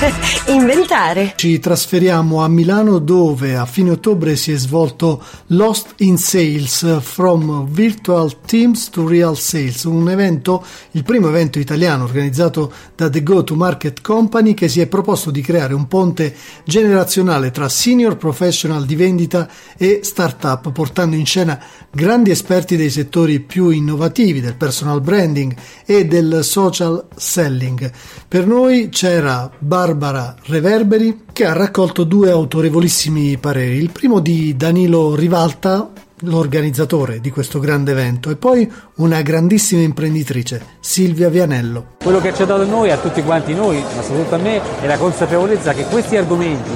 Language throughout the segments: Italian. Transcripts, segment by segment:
inventare. Ci trasferiamo a Milano dove a fine ottobre si è svolto Lost in Sales From Virtual Teams to Real Sales, un evento, il primo evento italiano organizzato da The Go to Market Company che si è proposto di creare un ponte generazionale tra senior professional di vendita e startup, portando in scena grandi esperti dei settori più innovativi del personal branding e del social selling. Per noi c'era Barbara Reverberi che ha raccolto due autorevolissimi pareri. Il primo di Danilo Rivalta, l'organizzatore di questo grande evento, e poi una grandissima imprenditrice, Silvia Vianello. Quello che ci ha dato noi, a tutti quanti noi, ma soprattutto a me, è la consapevolezza che questi argomenti,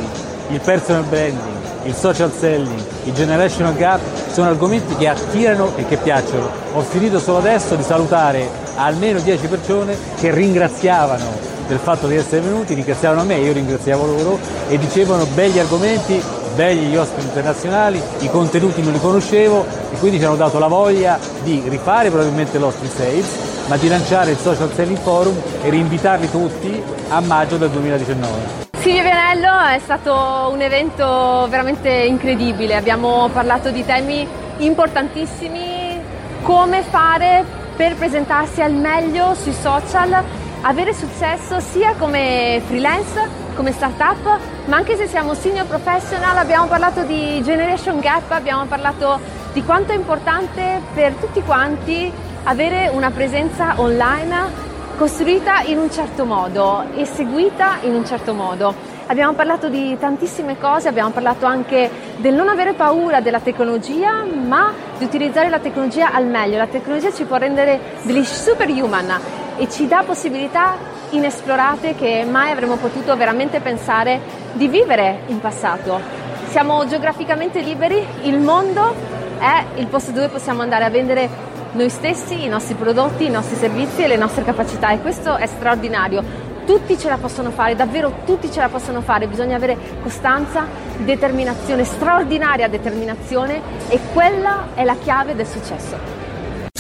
il personal branding, il social selling, il generational gap, sono argomenti che attirano e che piacciono. Ho finito solo adesso di salutare almeno 10 persone che ringraziavano del fatto di essere venuti, ringraziavano me, io ringraziavo loro e dicevano belli argomenti, belli gli ospiti internazionali, i contenuti non li conoscevo e quindi ci hanno dato la voglia di rifare probabilmente l'Ospit Sales, ma di lanciare il Social Selling Forum e rinvitarli tutti a maggio del 2019. Silvio Vianello è stato un evento veramente incredibile, abbiamo parlato di temi importantissimi, come fare per presentarsi al meglio sui social, avere successo sia come freelance, come startup, ma anche se siamo senior professional, abbiamo parlato di generation gap, abbiamo parlato di quanto è importante per tutti quanti avere una presenza online costruita in un certo modo e seguita in un certo modo. Abbiamo parlato di tantissime cose, abbiamo parlato anche del non avere paura della tecnologia, ma di utilizzare la tecnologia al meglio. La tecnologia ci può rendere degli superhuman e ci dà possibilità inesplorate che mai avremmo potuto veramente pensare di vivere in passato. Siamo geograficamente liberi, il mondo è il posto dove possiamo andare a vendere noi stessi, i nostri prodotti, i nostri servizi e le nostre capacità e questo è straordinario. Tutti ce la possono fare, davvero tutti ce la possono fare, bisogna avere costanza, determinazione, straordinaria determinazione e quella è la chiave del successo.